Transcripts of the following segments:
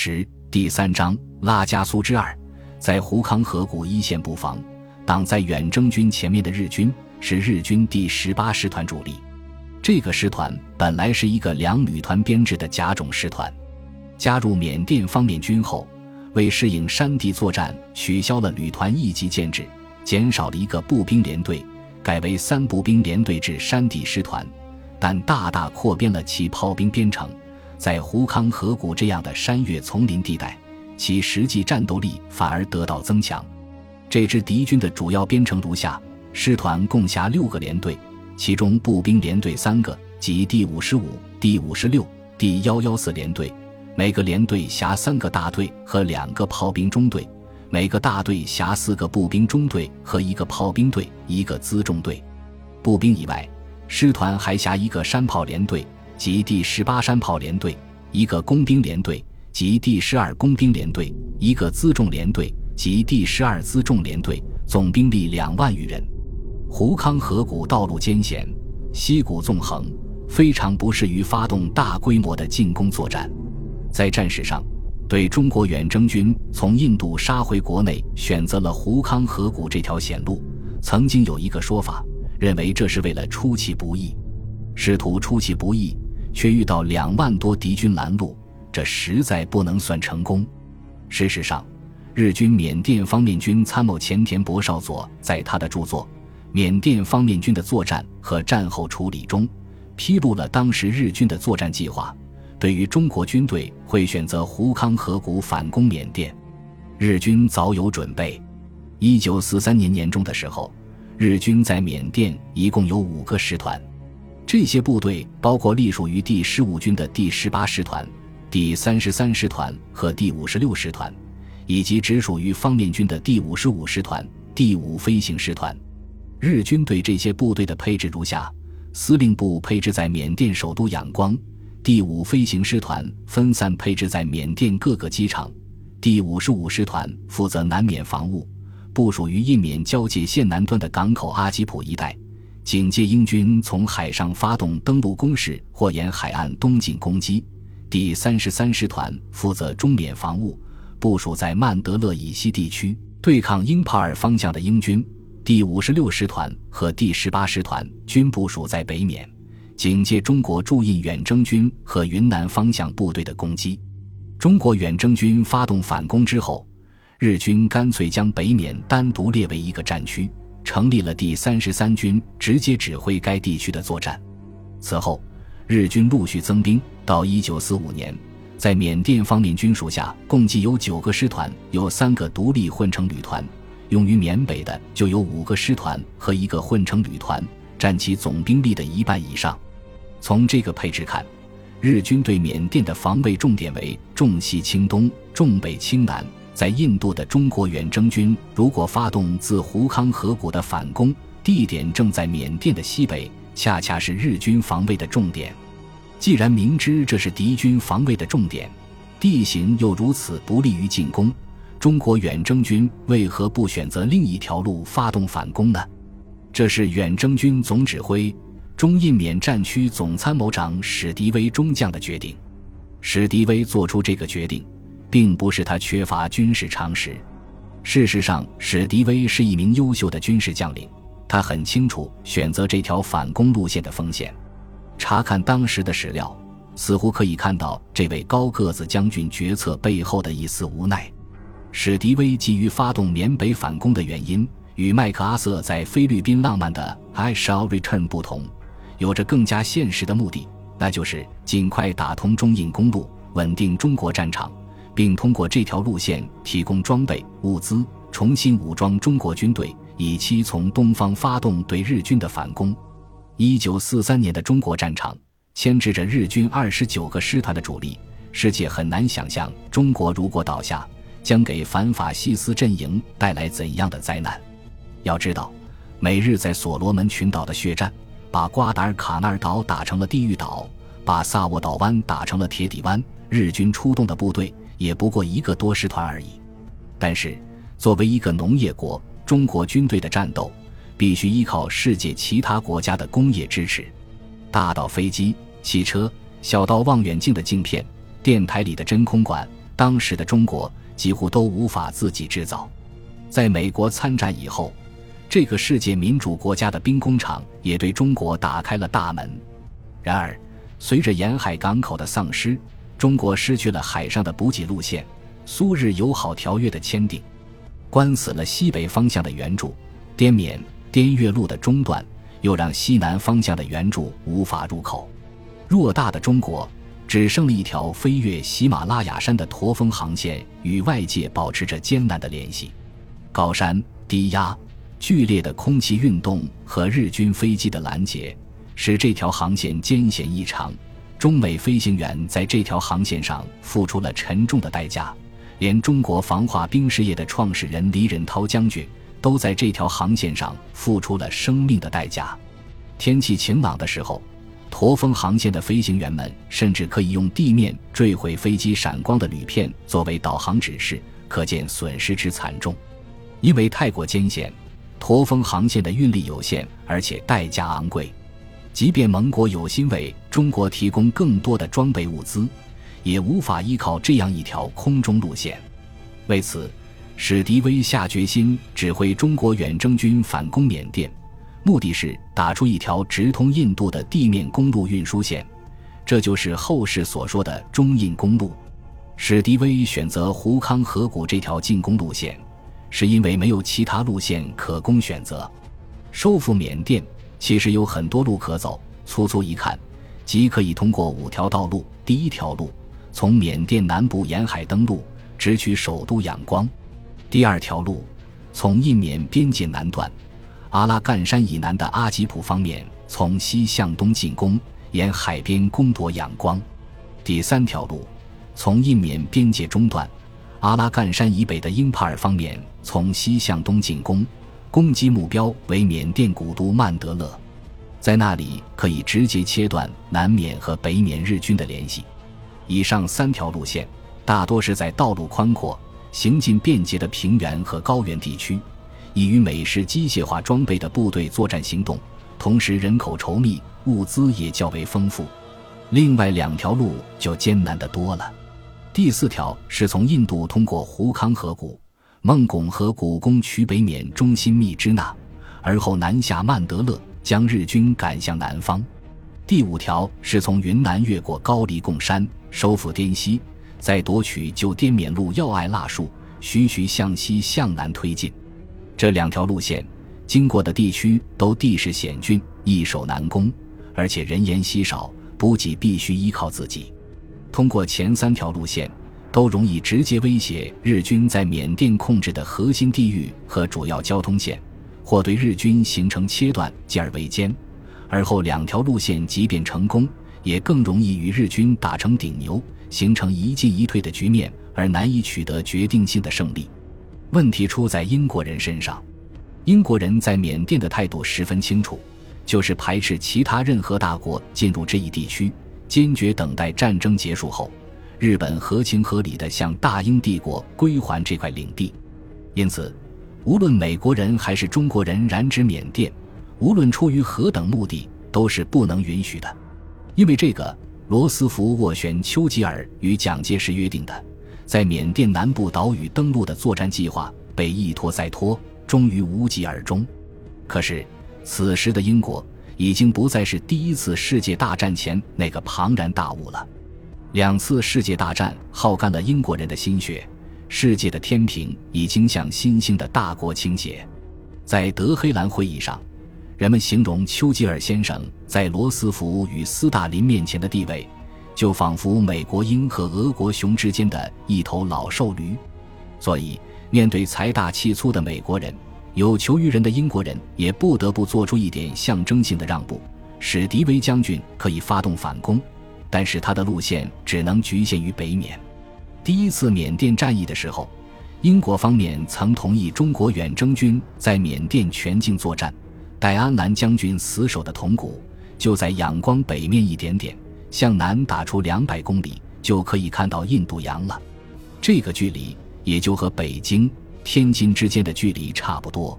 十第三章拉加苏之二，在胡康河谷一线布防，挡在远征军前面的日军是日军第十八师团主力。这个师团本来是一个两旅团编制的甲种师团，加入缅甸方面军后，为适应山地作战，取消了旅团一级建制，减少了一个步兵连队，改为三步兵连队制山地师团，但大大扩编了其炮兵编程。在胡康河谷这样的山岳丛林地带，其实际战斗力反而得到增强。这支敌军的主要编成如下：师团共辖六个连队，其中步兵连队三个，即第五十五、第五十六、第幺幺四连队；每个连队辖三个大队和两个炮兵中队；每个大队辖四个步兵中队和一个炮兵队、一个辎重队。步兵以外，师团还辖一个山炮连队。及第十八山炮联队，一个工兵联队及第十二工兵联队，一个辎重联队及第十二辎重联队，总兵力两万余人。胡康河谷道路艰险，溪谷纵横，非常不适于发动大规模的进攻作战。在战史上，对中国远征军从印度杀回国内选择了胡康河谷这条险路，曾经有一个说法，认为这是为了出其不意，试图出其不意。却遇到两万多敌军拦路，这实在不能算成功。事实上，日军缅甸方面军参谋前田博少佐在他的著作《缅甸方面军的作战和战后处理》中，披露了当时日军的作战计划。对于中国军队会选择胡康河谷反攻缅甸，日军早有准备。一九四三年年中的时候，日军在缅甸一共有五个师团。这些部队包括隶属于第十五军的第十八师团、第三十三师团和第五十六师团，以及直属于方面军的第五十五师团、第五飞行师团。日军对这些部队的配置如下：司令部配置在缅甸首都仰光，第五飞行师团分散配置在缅甸各个机场，第五十五师团负责南缅防务，部署于印缅交界线南端的港口阿吉普一带。警戒英军从海上发动登陆攻势或沿海岸东进攻击。第三十三师团负责中缅防务，部署在曼德勒以西地区，对抗英帕尔方向的英军。第五十六师团和第十八师团均部署在北缅，警戒中国驻印远征军和云南方向部队的攻击。中国远征军发动反攻之后，日军干脆将北缅单独列为一个战区。成立了第三十三军，直接指挥该地区的作战。此后，日军陆续增兵，到一九四五年，在缅甸方面军属下共计有九个师团，有三个独立混成旅团；用于缅北的就有五个师团和一个混成旅团，占其总兵力的一半以上。从这个配置看，日军对缅甸的防卫重点为重西轻东，重北轻南。在印度的中国远征军如果发动自胡康河谷的反攻，地点正在缅甸的西北，恰恰是日军防卫的重点。既然明知这是敌军防卫的重点，地形又如此不利于进攻，中国远征军为何不选择另一条路发动反攻呢？这是远征军总指挥、中印缅战区总参谋长史迪威中将的决定。史迪威做出这个决定。并不是他缺乏军事常识，事实上，史迪威是一名优秀的军事将领，他很清楚选择这条反攻路线的风险。查看当时的史料，似乎可以看到这位高个子将军决策背后的一丝无奈。史迪威急于发动缅北反攻的原因，与麦克阿瑟在菲律宾浪漫的 “I shall return” 不同，有着更加现实的目的，那就是尽快打通中印公路，稳定中国战场。并通过这条路线提供装备物资，重新武装中国军队，以期从东方发动对日军的反攻。一九四三年的中国战场牵制着日军二十九个师团的主力，世界很难想象中国如果倒下，将给反法西斯阵营带来怎样的灾难。要知道，美日在所罗门群岛的血战，把瓜达尔卡纳尔岛打成了地狱岛，把萨沃岛湾打成了铁底湾，日军出动的部队。也不过一个多师团而已，但是作为一个农业国，中国军队的战斗必须依靠世界其他国家的工业支持，大到飞机、汽车，小到望远镜的镜片、电台里的真空管、当时的中国几乎都无法自己制造。在美国参战以后，这个世界民主国家的兵工厂也对中国打开了大门。然而，随着沿海港口的丧失，中国失去了海上的补给路线，苏日友好条约的签订，关死了西北方向的援助，滇缅滇越路的中断，又让西南方向的援助无法入口。偌大的中国，只剩了一条飞越喜马拉雅山的驼峰航线，与外界保持着艰难的联系。高山低压。剧烈的空气运动和日军飞机的拦截，使这条航线艰险异常。中美飞行员在这条航线上付出了沉重的代价，连中国防化兵事业的创始人李仁涛将军都在这条航线上付出了生命的代价。天气晴朗的时候，驼峰航线的飞行员们甚至可以用地面坠毁飞机闪光的铝片作为导航指示，可见损失之惨重。因为太过艰险。驼峰航线的运力有限，而且代价昂贵。即便盟国有心为中国提供更多的装备物资，也无法依靠这样一条空中路线。为此，史迪威下决心指挥中国远征军反攻缅甸，目的是打出一条直通印度的地面公路运输线，这就是后世所说的中印公路。史迪威选择胡康河谷这条进攻路线。是因为没有其他路线可供选择，收复缅甸其实有很多路可走。粗粗一看，即可以通过五条道路：第一条路从缅甸南部沿海登陆，直取首都仰光；第二条路从印缅边界南段阿拉干山以南的阿吉普方面从西向东进攻，沿海边攻夺仰光；第三条路从印缅边界中段。阿拉干山以北的英帕尔方面从西向东进攻，攻击目标为缅甸古都曼德勒，在那里可以直接切断南缅和北缅日军的联系。以上三条路线大多是在道路宽阔、行进便捷的平原和高原地区，以与美式机械化装备的部队作战行动，同时人口稠密，物资也较为丰富。另外两条路就艰难得多了。第四条是从印度通过胡康河谷、孟拱河谷攻取北缅中心密支那，而后南下曼德勒，将日军赶向南方。第五条是从云南越过高黎贡山，收复滇西，再夺取旧滇缅路要隘腊树，徐徐向西向南推进。这两条路线经过的地区都地势险峻，易守难攻，而且人烟稀少，补给必须依靠自己。通过前三条路线，都容易直接威胁日军在缅甸控制的核心地域和主要交通线，或对日军形成切断，继而围歼。而后两条路线即便成功，也更容易与日军打成顶牛，形成一进一退的局面，而难以取得决定性的胜利。问题出在英国人身上，英国人在缅甸的态度十分清楚，就是排斥其他任何大国进入这一地区。坚决等待战争结束后，日本合情合理地向大英帝国归还这块领地。因此，无论美国人还是中国人染指缅甸，无论出于何等目的，都是不能允许的。因为这个，罗斯福斡旋丘吉尔与蒋介石约定的，在缅甸南部岛屿登陆的作战计划被一拖再拖，终于无疾而终。可是，此时的英国。已经不再是第一次世界大战前那个庞然大物了。两次世界大战耗干了英国人的心血，世界的天平已经向新兴的大国倾斜。在德黑兰会议上，人们形容丘吉尔先生在罗斯福与斯大林面前的地位，就仿佛美国鹰和俄国熊之间的一头老瘦驴。所以，面对财大气粗的美国人。有求于人的英国人也不得不做出一点象征性的让步。史迪威将军可以发动反攻，但是他的路线只能局限于北缅。第一次缅甸战役的时候，英国方面曾同意中国远征军在缅甸全境作战。戴安澜将军死守的铜鼓就在仰光北面一点点，向南打出两百公里就可以看到印度洋了。这个距离也就和北京。天津之间的距离差不多。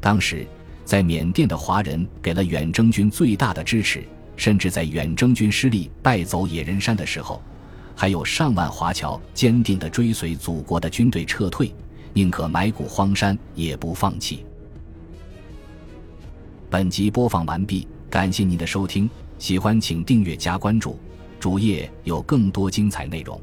当时，在缅甸的华人给了远征军最大的支持，甚至在远征军失利败走野人山的时候，还有上万华侨坚定地追随祖国的军队撤退，宁可埋骨荒山也不放弃。本集播放完毕，感谢您的收听，喜欢请订阅加关注，主页有更多精彩内容。